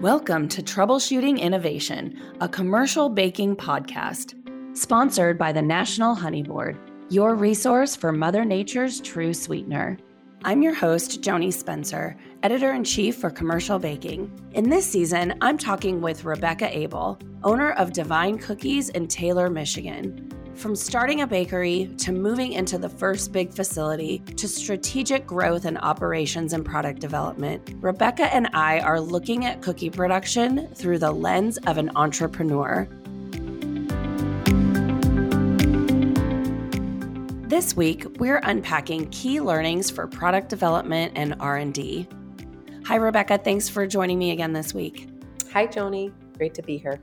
Welcome to Troubleshooting Innovation, a commercial baking podcast, sponsored by the National Honey Board, your resource for Mother Nature's true sweetener. I'm your host, Joanie Spencer, editor in chief for Commercial Baking. In this season, I'm talking with Rebecca Abel, owner of Divine Cookies in Taylor, Michigan. From starting a bakery to moving into the first big facility to strategic growth and operations and product development, Rebecca and I are looking at cookie production through the lens of an entrepreneur. This week, we're unpacking key learnings for product development and R&D. Hi Rebecca, thanks for joining me again this week. Hi Joanie, great to be here.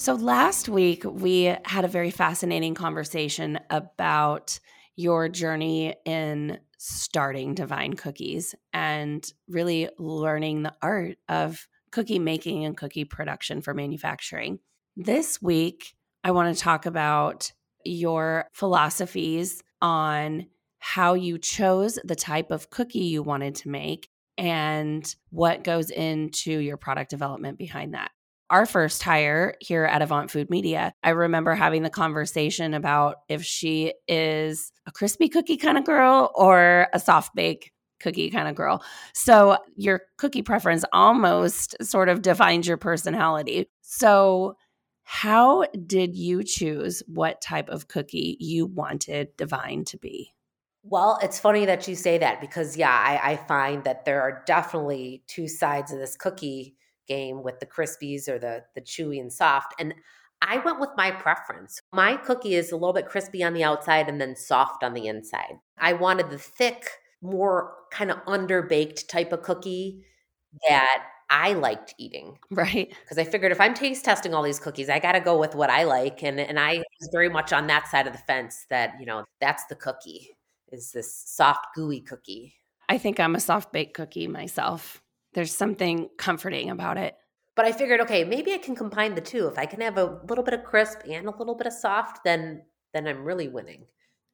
So, last week we had a very fascinating conversation about your journey in starting Divine Cookies and really learning the art of cookie making and cookie production for manufacturing. This week, I want to talk about your philosophies on how you chose the type of cookie you wanted to make and what goes into your product development behind that our first hire here at Avant Food Media, I remember having the conversation about if she is a crispy cookie kind of girl or a soft bake cookie kind of girl. So your cookie preference almost sort of defines your personality. So, how did you choose what type of cookie you wanted Divine to be? Well, it's funny that you say that because, yeah, I, I find that there are definitely two sides of this cookie game with the crispies or the the chewy and soft. And I went with my preference. My cookie is a little bit crispy on the outside and then soft on the inside. I wanted the thick, more kind of underbaked type of cookie that I liked eating. Right. Because I figured if I'm taste testing all these cookies, I got to go with what I like. And, and I was very much on that side of the fence that, you know, that's the cookie, is this soft, gooey cookie. I think I'm a soft baked cookie myself. There's something comforting about it. But I figured, okay, maybe I can combine the two. If I can have a little bit of crisp and a little bit of soft, then then I'm really winning.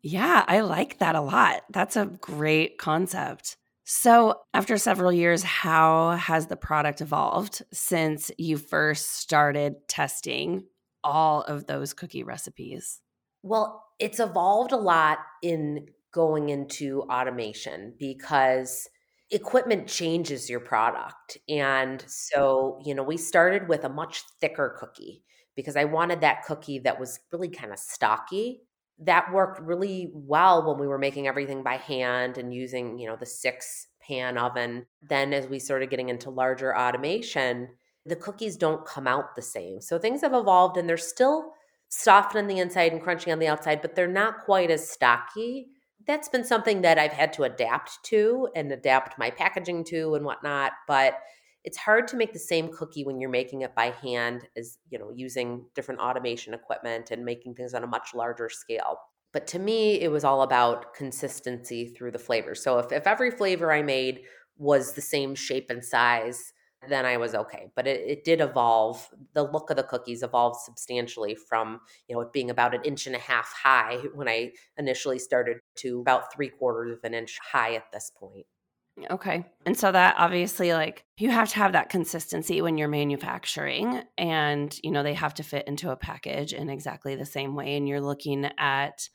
Yeah, I like that a lot. That's a great concept. So, after several years, how has the product evolved since you first started testing all of those cookie recipes? Well, it's evolved a lot in going into automation because equipment changes your product. And so, you know, we started with a much thicker cookie because I wanted that cookie that was really kind of stocky. That worked really well when we were making everything by hand and using, you know, the six pan oven. Then, as we started getting into larger automation, the cookies don't come out the same. So things have evolved and they're still soft on the inside and crunchy on the outside, but they're not quite as stocky that's been something that I've had to adapt to and adapt my packaging to and whatnot. But it's hard to make the same cookie when you're making it by hand as, you know, using different automation equipment and making things on a much larger scale. But to me, it was all about consistency through the flavors. So if, if every flavor I made was the same shape and size, then I was okay. But it, it did evolve. The look of the cookies evolved substantially from, you know, it being about an inch and a half high when I initially started to about three quarters of an inch high at this point. Okay. And so that obviously like you have to have that consistency when you're manufacturing and you know they have to fit into a package in exactly the same way and you're looking at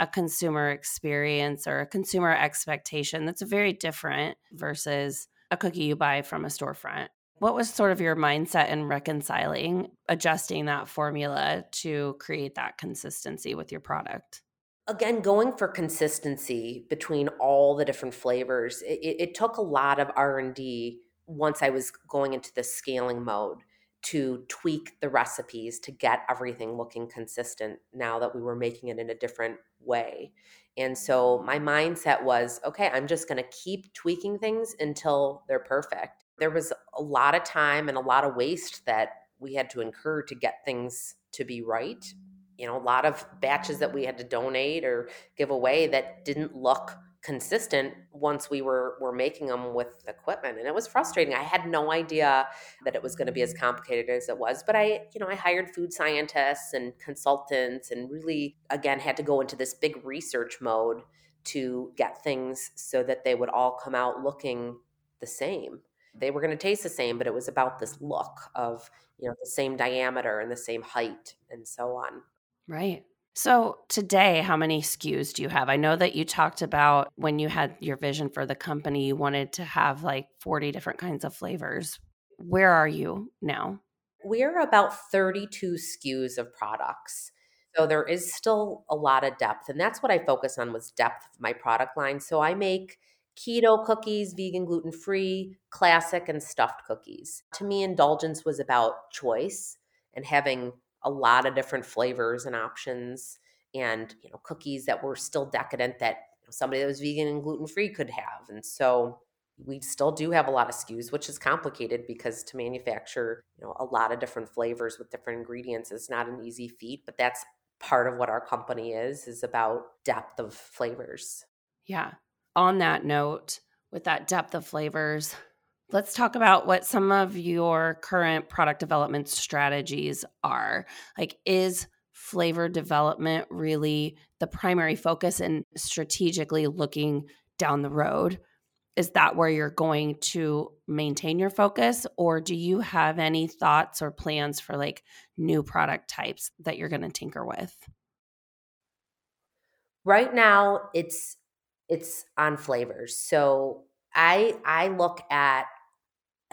a consumer experience or a consumer expectation that's very different versus a cookie you buy from a storefront. What was sort of your mindset in reconciling, adjusting that formula to create that consistency with your product? Again, going for consistency between all the different flavors, it, it took a lot of R and D once I was going into the scaling mode to tweak the recipes to get everything looking consistent now that we were making it in a different way. And so my mindset was okay, I'm just going to keep tweaking things until they're perfect. There was a lot of time and a lot of waste that we had to incur to get things to be right. You know, a lot of batches that we had to donate or give away that didn't look consistent once we were were making them with equipment and it was frustrating i had no idea that it was going to be as complicated as it was but i you know i hired food scientists and consultants and really again had to go into this big research mode to get things so that they would all come out looking the same they were going to taste the same, but it was about this look of, you know, the same diameter and the same height and so on. Right. So, today, how many SKUs do you have? I know that you talked about when you had your vision for the company, you wanted to have like 40 different kinds of flavors. Where are you now? We're about 32 SKUs of products. So there is still a lot of depth and that's what I focus on was depth of my product line. So I make keto cookies, vegan, gluten free, classic, and stuffed cookies. To me, indulgence was about choice and having a lot of different flavors and options and you know cookies that were still decadent that somebody that was vegan and gluten free could have and so we still do have a lot of SKUs, which is complicated because to manufacture, you know, a lot of different flavors with different ingredients is not an easy feat, but that's part of what our company is is about depth of flavors. Yeah. On that note, with that depth of flavors, let's talk about what some of your current product development strategies are. Like is flavor development really the primary focus and strategically looking down the road? Is that where you're going to maintain your focus or do you have any thoughts or plans for like new product types that you're going to tinker with? Right now it's it's on flavors. So i i look at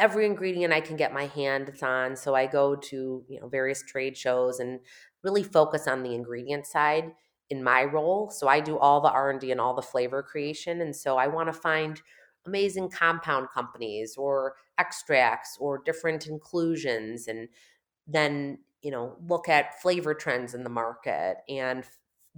every ingredient i can get my hands on so i go to you know various trade shows and really focus on the ingredient side in my role so i do all the r&d and all the flavor creation and so i want to find amazing compound companies or extracts or different inclusions and then you know look at flavor trends in the market and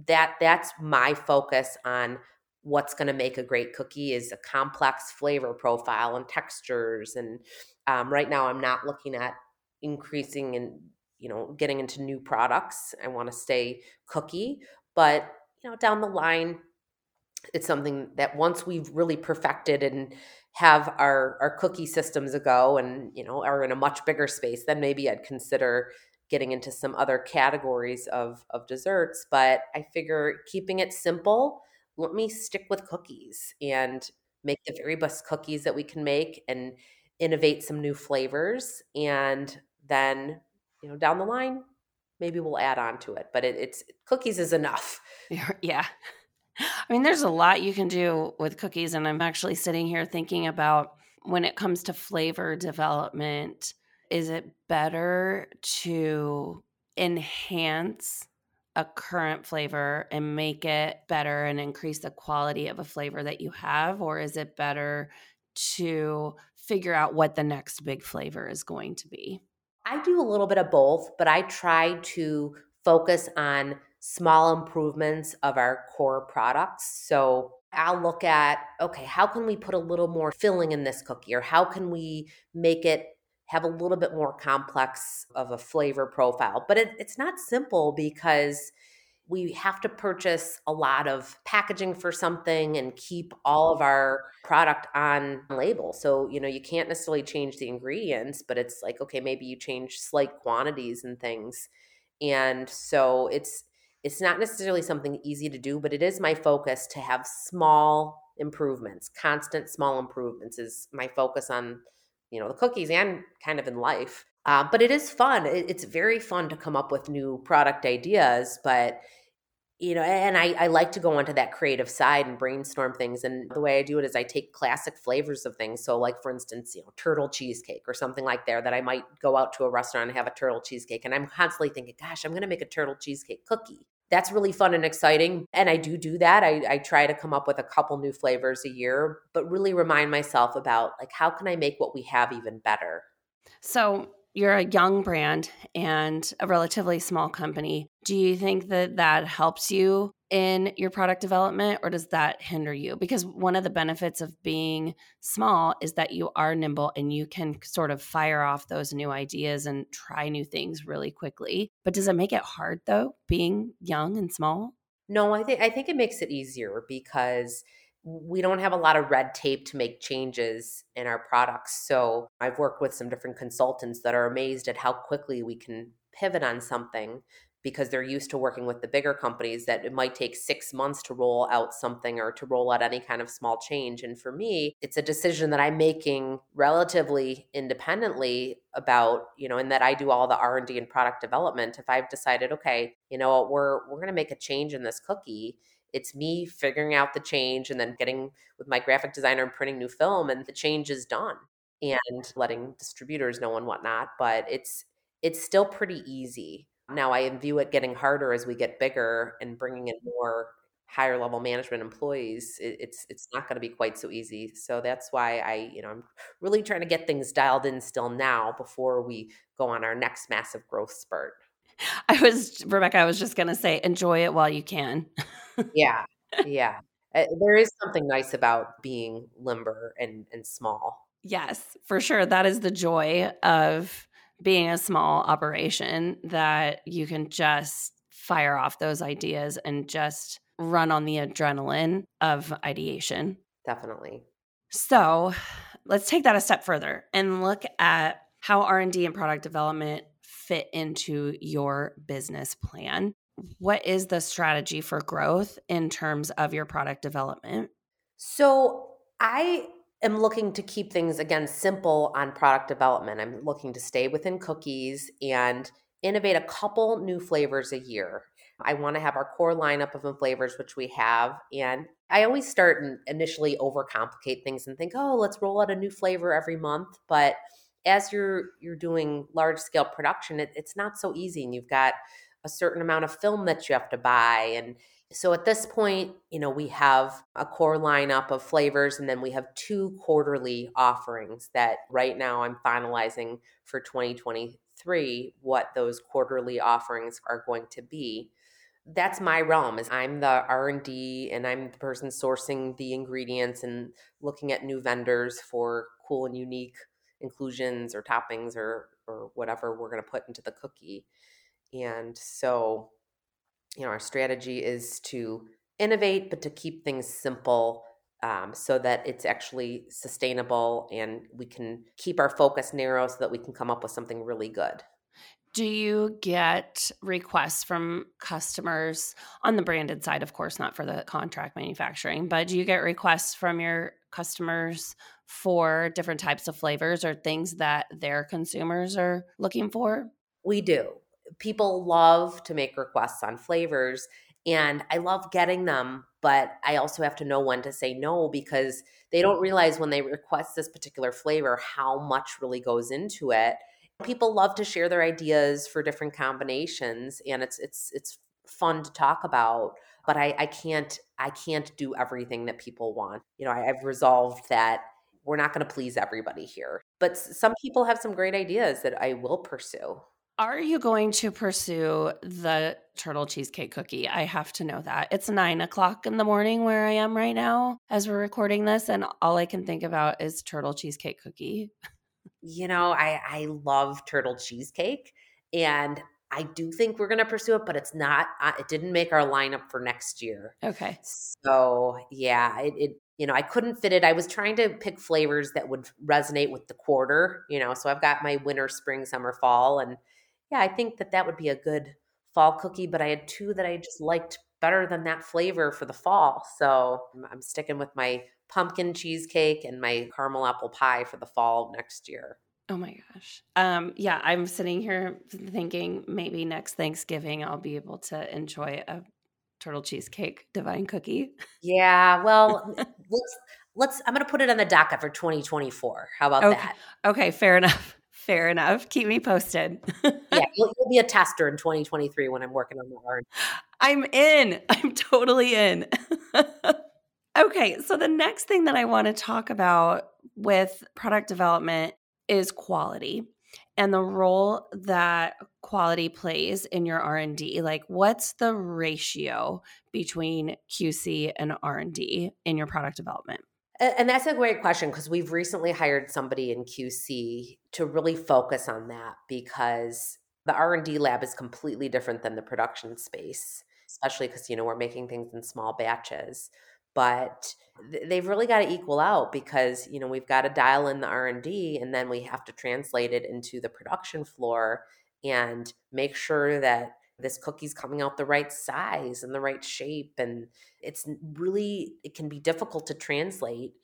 that that's my focus on what's going to make a great cookie is a complex flavor profile and textures and um, right now i'm not looking at increasing and you know getting into new products. I want to stay cookie but you know down the line it's something that once we've really perfected and have our our cookie systems ago and you know are in a much bigger space then maybe i'd consider getting into some other categories of of desserts but i figure keeping it simple let me stick with cookies and make the very best cookies that we can make and innovate some new flavors and then you know down the line maybe we'll add on to it but it, it's cookies is enough yeah I mean, there's a lot you can do with cookies. And I'm actually sitting here thinking about when it comes to flavor development, is it better to enhance a current flavor and make it better and increase the quality of a flavor that you have? Or is it better to figure out what the next big flavor is going to be? I do a little bit of both, but I try to focus on small improvements of our core products. So I'll look at, okay, how can we put a little more filling in this cookie? Or how can we make it have a little bit more complex of a flavor profile? But it, it's not simple because we have to purchase a lot of packaging for something and keep all of our product on label. So, you know, you can't necessarily change the ingredients, but it's like, okay, maybe you change slight quantities and things. And so it's it's not necessarily something easy to do, but it is my focus to have small improvements, constant small improvements is my focus on, you know, the cookies and kind of in life. Uh, but it is fun. It, it's very fun to come up with new product ideas, but you know, and I, I like to go onto that creative side and brainstorm things. And the way I do it is I take classic flavors of things. So, like for instance, you know, turtle cheesecake or something like there that I might go out to a restaurant and have a turtle cheesecake. And I'm constantly thinking, gosh, I'm going to make a turtle cheesecake cookie that's really fun and exciting. And I do do that. I, I try to come up with a couple new flavors a year, but really remind myself about like, how can I make what we have even better? So, you're a young brand and a relatively small company. Do you think that that helps you in your product development or does that hinder you? Because one of the benefits of being small is that you are nimble and you can sort of fire off those new ideas and try new things really quickly. But does it make it hard though, being young and small? No, I think I think it makes it easier because we don't have a lot of red tape to make changes in our products. So I've worked with some different consultants that are amazed at how quickly we can pivot on something because they're used to working with the bigger companies that it might take six months to roll out something or to roll out any kind of small change. And for me it's a decision that i'm making relatively independently about you know and that i do all the r&d and product development. If i've decided okay you know we're we're going to make a change in this cookie it's me figuring out the change and then getting with my graphic designer and printing new film and the change is done and letting distributors know and whatnot but it's it's still pretty easy now I view it getting harder as we get bigger and bringing in more higher level management employees. It, it's it's not going to be quite so easy. So that's why I you know I'm really trying to get things dialed in still now before we go on our next massive growth spurt. I was Rebecca. I was just going to say enjoy it while you can. yeah, yeah. Uh, there is something nice about being limber and and small. Yes, for sure. That is the joy of being a small operation that you can just fire off those ideas and just run on the adrenaline of ideation. Definitely. So, let's take that a step further and look at how R&D and product development fit into your business plan. What is the strategy for growth in terms of your product development? So, I am looking to keep things again simple on product development. I'm looking to stay within cookies and innovate a couple new flavors a year. I want to have our core lineup of flavors, which we have. And I always start and initially overcomplicate things and think, oh, let's roll out a new flavor every month. But as you're you're doing large scale production, it, it's not so easy. And you've got a certain amount of film that you have to buy and so at this point, you know, we have a core lineup of flavors and then we have two quarterly offerings that right now I'm finalizing for 2023 what those quarterly offerings are going to be. That's my realm is I'm the R&D and I'm the person sourcing the ingredients and looking at new vendors for cool and unique inclusions or toppings or or whatever we're going to put into the cookie. And so you know, our strategy is to innovate, but to keep things simple um, so that it's actually sustainable and we can keep our focus narrow so that we can come up with something really good. Do you get requests from customers on the branded side, of course, not for the contract manufacturing, but do you get requests from your customers for different types of flavors or things that their consumers are looking for? We do people love to make requests on flavors and I love getting them, but I also have to know when to say no because they don't realize when they request this particular flavor how much really goes into it. People love to share their ideas for different combinations and it's it's it's fun to talk about, but I, I can't I can't do everything that people want. You know, I, I've resolved that we're not going to please everybody here. But some people have some great ideas that I will pursue. Are you going to pursue the turtle cheesecake cookie? I have to know that. It's nine o'clock in the morning where I am right now as we're recording this, and all I can think about is turtle cheesecake cookie. You know, I, I love turtle cheesecake, and I do think we're going to pursue it, but it's not, uh, it didn't make our lineup for next year. Okay. So, yeah, it, it you know, I couldn't fit it. I was trying to pick flavors that would resonate with the quarter, you know. So I've got my winter, spring, summer, fall, and yeah, I think that that would be a good fall cookie, but I had two that I just liked better than that flavor for the fall. So I'm sticking with my pumpkin cheesecake and my caramel apple pie for the fall next year. Oh my gosh. Um, yeah, I'm sitting here thinking maybe next Thanksgiving I'll be able to enjoy a turtle cheesecake divine cookie. Yeah, well, let's let's I'm going to put it on the docket for 2024. How about okay. that? Okay, fair enough. Fair enough. Keep me posted. yeah, you'll, you'll, be a tester in 2023 when I'm working on the art. I'm in. I'm totally in. okay, so the next thing that I want to talk about with product development is quality and the role that quality plays in your R&D. Like what's the ratio between QC and R&D in your product development? And that's a great question because we've recently hired somebody in QC to really focus on that because the R&D lab is completely different than the production space, especially because you know we're making things in small batches. But they've really got to equal out because you know we've got to dial in the R&D and then we have to translate it into the production floor and make sure that this cookie's coming out the right size and the right shape. And it's really, it can be difficult to translate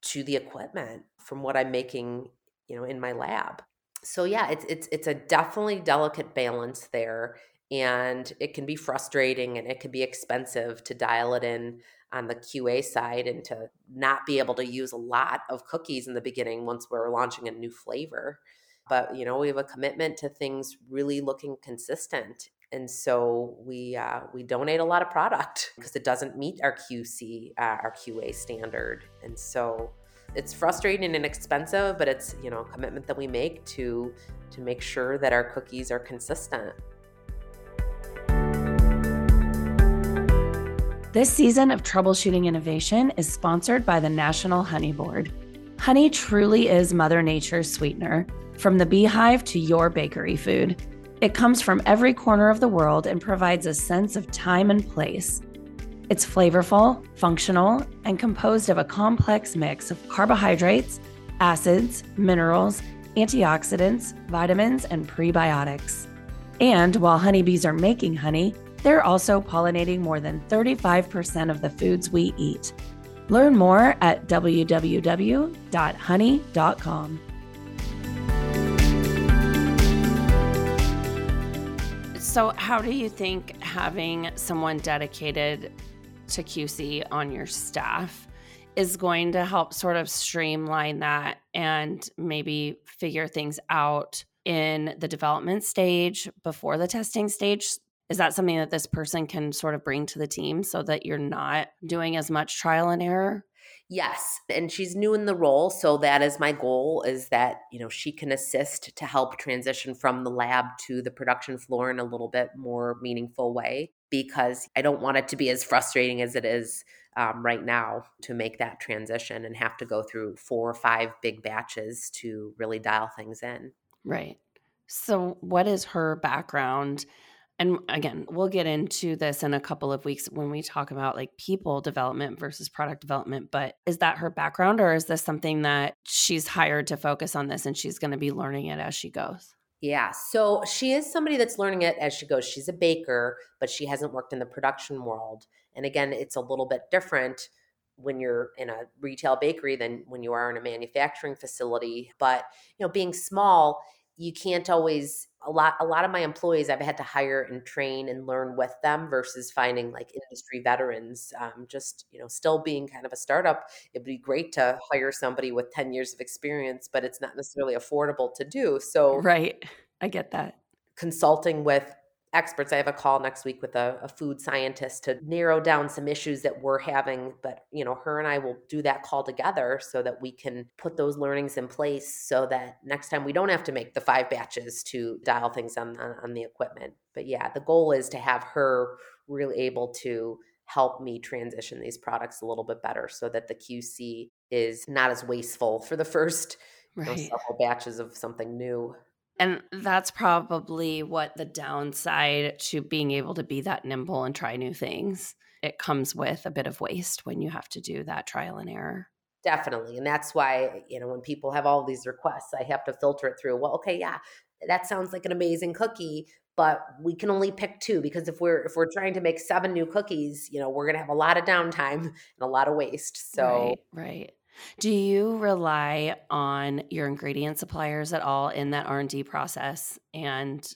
to the equipment from what I'm making, you know, in my lab. So yeah, it's it's it's a definitely delicate balance there and it can be frustrating and it can be expensive to dial it in on the QA side and to not be able to use a lot of cookies in the beginning once we're launching a new flavor. But you know, we have a commitment to things really looking consistent, and so we uh, we donate a lot of product because it doesn't meet our QC uh, our QA standard, and so it's frustrating and expensive, but it's you know a commitment that we make to to make sure that our cookies are consistent. This season of Troubleshooting Innovation is sponsored by the National Honey Board. Honey truly is Mother Nature's sweetener, from the beehive to your bakery food. It comes from every corner of the world and provides a sense of time and place. It's flavorful, functional, and composed of a complex mix of carbohydrates, acids, minerals, antioxidants, vitamins, and prebiotics. And while honeybees are making honey, they're also pollinating more than 35% of the foods we eat. Learn more at www.honey.com. So, how do you think having someone dedicated to QC on your staff is going to help sort of streamline that and maybe figure things out in the development stage before the testing stage is that something that this person can sort of bring to the team so that you're not doing as much trial and error? Yes and she's new in the role so that is my goal is that you know she can assist to help transition from the lab to the production floor in a little bit more meaningful way because i don't want it to be as frustrating as it is um, right now to make that transition and have to go through four or five big batches to really dial things in. Right. So what is her background and again, we'll get into this in a couple of weeks when we talk about like people development versus product development. But is that her background, or is this something that she's hired to focus on this and she's going to be learning it as she goes? Yeah, so she is somebody that's learning it as she goes. She's a baker, but she hasn't worked in the production world. And again, it's a little bit different when you're in a retail bakery than when you are in a manufacturing facility. But, you know, being small, you can't always a lot a lot of my employees i've had to hire and train and learn with them versus finding like industry veterans um, just you know still being kind of a startup it'd be great to hire somebody with 10 years of experience but it's not necessarily affordable to do so right i get that. consulting with experts. I have a call next week with a, a, food scientist to narrow down some issues that we're having. But, you know, her and I will do that call together so that we can put those learnings in place so that next time we don't have to make the five batches to dial things on, on, on the equipment. But yeah, the goal is to have her really able to help me transition these products a little bit better so that the QC is not as wasteful for the first right. you know, several batches of something new. And that's probably what the downside to being able to be that nimble and try new things. It comes with a bit of waste when you have to do that trial and error. Definitely. And that's why, you know, when people have all these requests, I have to filter it through. Well, okay, yeah, that sounds like an amazing cookie, but we can only pick two because if we're if we're trying to make seven new cookies, you know, we're gonna have a lot of downtime and a lot of waste. So right. right. Do you rely on your ingredient suppliers at all in that R&D process and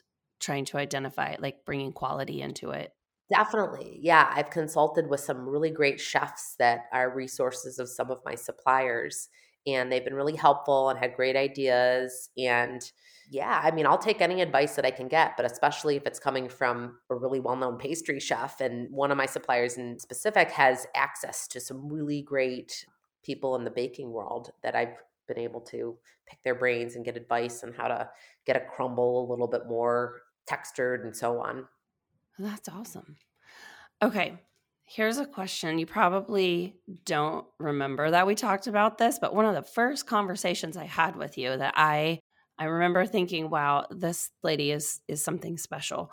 trying to identify like bringing quality into it? Definitely. Yeah, I've consulted with some really great chefs that are resources of some of my suppliers and they've been really helpful and had great ideas and yeah, I mean, I'll take any advice that I can get, but especially if it's coming from a really well known pastry chef. And one of my suppliers in specific has access to some really great people in the baking world that I've been able to pick their brains and get advice on how to get a crumble a little bit more textured and so on. That's awesome. Okay, here's a question. You probably don't remember that we talked about this, but one of the first conversations I had with you that I I remember thinking, wow, this lady is is something special.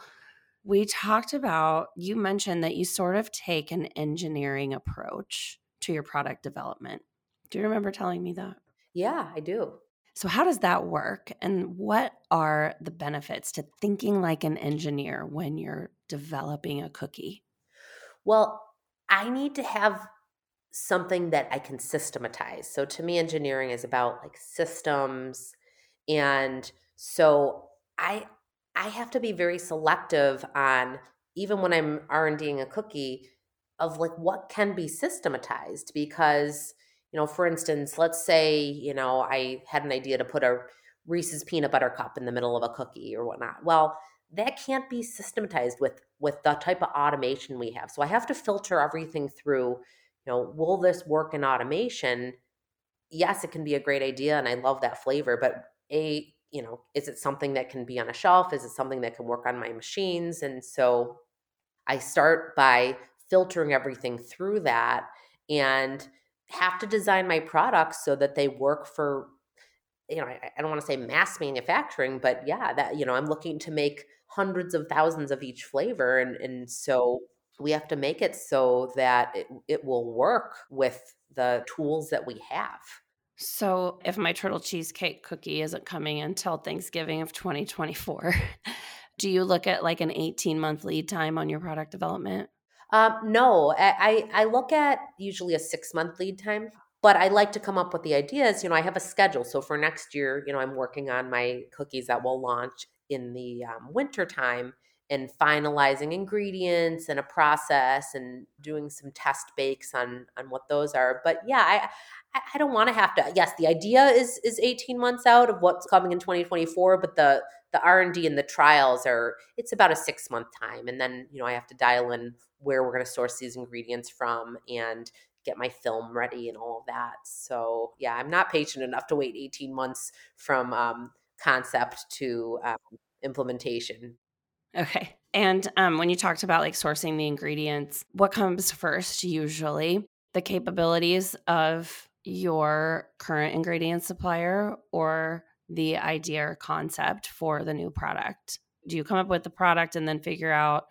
We talked about you mentioned that you sort of take an engineering approach to your product development. Do you remember telling me that? Yeah, I do. So, how does that work? And what are the benefits to thinking like an engineer when you're developing a cookie? Well, I need to have something that I can systematize. So, to me, engineering is about like systems. And so, I I have to be very selective on even when I'm R&Ding a cookie of like what can be systematized because you know, for instance, let's say, you know, I had an idea to put a Reese's peanut butter cup in the middle of a cookie or whatnot. Well, that can't be systematized with with the type of automation we have. So I have to filter everything through, you know, will this work in automation? Yes, it can be a great idea and I love that flavor, but a, you know, is it something that can be on a shelf? Is it something that can work on my machines? And so I start by filtering everything through that and have to design my products so that they work for you know I, I don't want to say mass manufacturing but yeah that you know i'm looking to make hundreds of thousands of each flavor and and so we have to make it so that it, it will work with the tools that we have. So if my turtle cheesecake cookie isn't coming until thanksgiving of 2024 do you look at like an 18 month lead time on your product development um, no, I, I look at usually a six month lead time, but I like to come up with the ideas. You know, I have a schedule. So for next year, you know, I'm working on my cookies that will launch in the um, winter time and finalizing ingredients and a process and doing some test bakes on on what those are. But yeah, I I don't want to have to. Yes, the idea is is 18 months out of what's coming in 2024, but the the R&D and the trials are it's about a 6 month time and then, you know, I have to dial in where we're going to source these ingredients from and get my film ready and all of that. So, yeah, I'm not patient enough to wait 18 months from um, concept to um, implementation. Okay. And um, when you talked about like sourcing the ingredients, what comes first usually? The capabilities of your current ingredient supplier or the idea or concept for the new product? Do you come up with the product and then figure out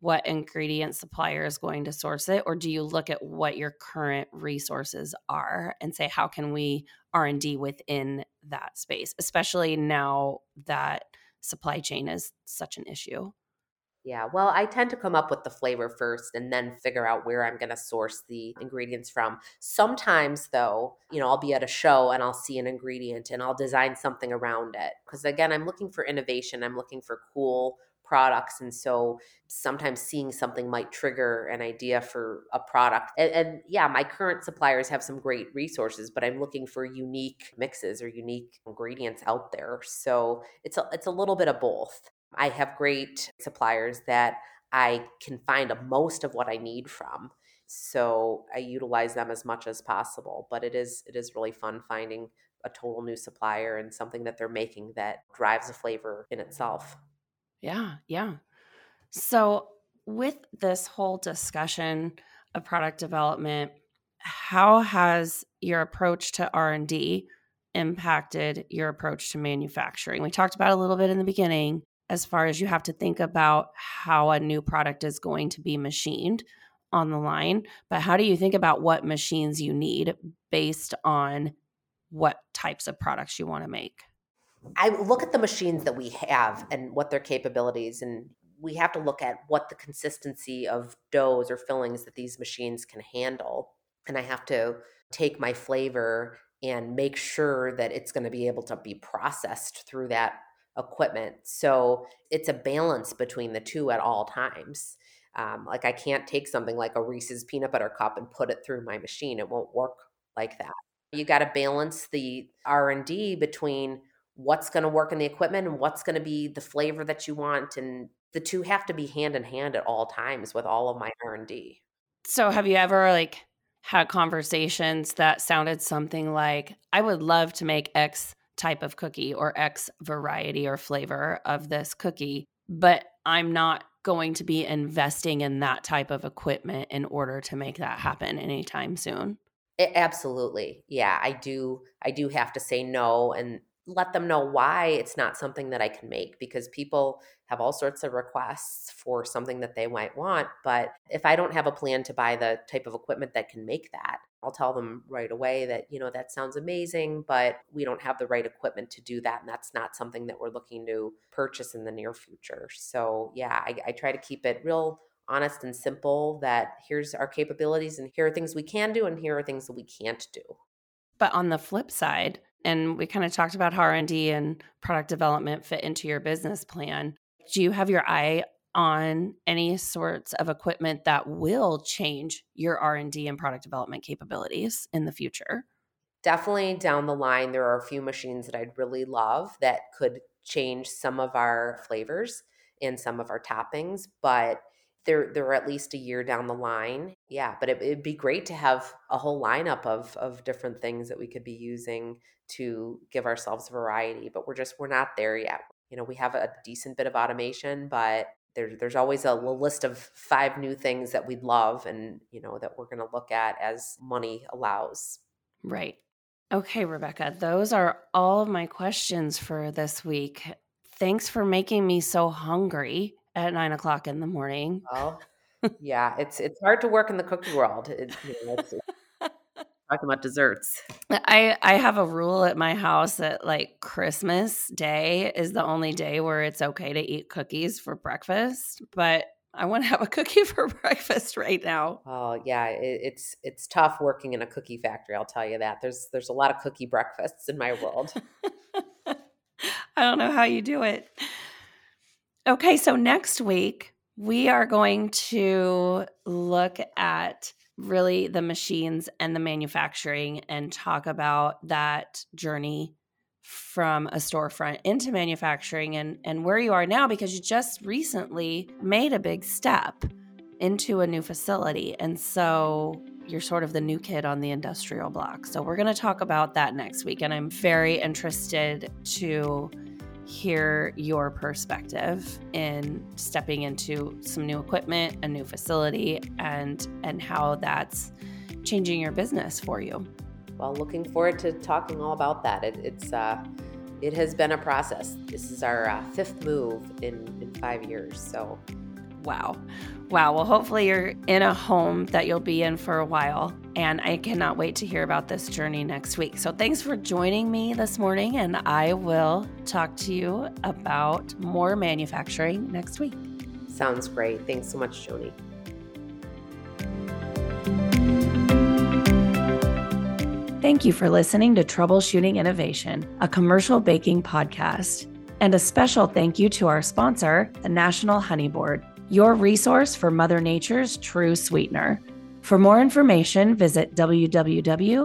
what ingredient supplier is going to source it or do you look at what your current resources are and say how can we r&d within that space especially now that supply chain is such an issue yeah, well, I tend to come up with the flavor first and then figure out where I'm going to source the ingredients from. Sometimes, though, you know, I'll be at a show and I'll see an ingredient and I'll design something around it. Because again, I'm looking for innovation, I'm looking for cool products. And so sometimes seeing something might trigger an idea for a product. And, and, yeah, my current suppliers have some great resources, but I'm looking for unique mixes or unique ingredients out there. So it's a, it's a little bit of both. I have great suppliers that I can find most of what I need from. So I utilize them as much as possible. But it is it is really fun finding a total new supplier and something that they're making that drives a flavor in itself. Yeah, yeah. So with this whole discussion of product development, how has your approach to R&D impacted your approach to manufacturing? We talked about a little bit in the beginning, as far as you have to think about how a new product is going to be machined on the line. But how do you think about what machines you need based on what types of products you want to make? I look at the machines that we have and what their capabilities, and we have to look at what the consistency of doughs or fillings that these machines can handle. And I have to take my flavor and make sure that it's going to be able to be processed through that equipment. So it's a balance between the two at all times. Um, like I can't take something like a Reese's peanut butter cup and put it through my machine. It won't work like that. You got to balance the R and D between what's going to work in the equipment and what's going to be the flavor that you want, and the two have to be hand in hand at all times with all of my R and D. So, have you ever like had conversations that sounded something like, "I would love to make X." type of cookie or X variety or flavor of this cookie, but I'm not going to be investing in that type of equipment in order to make that happen anytime soon. It, absolutely. Yeah, I do I do have to say no and let them know why it's not something that I can make because people have all sorts of requests for something that they might want. But if I don't have a plan to buy the type of equipment that can make that, I'll tell them right away that, you know, that sounds amazing, but we don't have the right equipment to do that. And that's not something that we're looking to purchase in the near future. So, yeah, I, I try to keep it real honest and simple that here's our capabilities and here are things we can do and here are things that we can't do. But on the flip side, and we kind of talked about how R&D and product development fit into your business plan. Do you have your eye on any sorts of equipment that will change your R&D and product development capabilities in the future? Definitely down the line there are a few machines that I'd really love that could change some of our flavors and some of our toppings, but they're they're at least a year down the line. Yeah, but it, would be great to have a whole lineup of of different things that we could be using to give ourselves variety. But we're just we're not there yet. You know, we have a decent bit of automation, but there, there's always a list of five new things that we'd love and you know that we're going to look at as money allows right okay rebecca those are all of my questions for this week thanks for making me so hungry at nine o'clock in the morning. Well, yeah, it's it's hard to work in the cookie world. It, you know, it's, talking about desserts. I I have a rule at my house that like Christmas Day is the only day where it's okay to eat cookies for breakfast, but I want to have a cookie for breakfast right now. Oh yeah, it, it's it's tough working in a cookie factory. I'll tell you that. There's there's a lot of cookie breakfasts in my world. I don't know how you do it. Okay, so next week we are going to look at really the machines and the manufacturing and talk about that journey from a storefront into manufacturing and, and where you are now because you just recently made a big step into a new facility. And so you're sort of the new kid on the industrial block. So we're going to talk about that next week. And I'm very interested to hear your perspective in stepping into some new equipment, a new facility, and and how that's changing your business for you. Well, looking forward to talking all about that. It, it's uh, it has been a process. This is our uh, fifth move in in five years. So, wow, wow. Well, hopefully you're in a home that you'll be in for a while and I cannot wait to hear about this journey next week. So thanks for joining me this morning, and I will talk to you about more manufacturing next week. Sounds great. Thanks so much, Joanie. Thank you for listening to Troubleshooting Innovation, a commercial baking podcast. And a special thank you to our sponsor, the National Honey Board, your resource for Mother Nature's true sweetener. For more information, visit www.honey.com.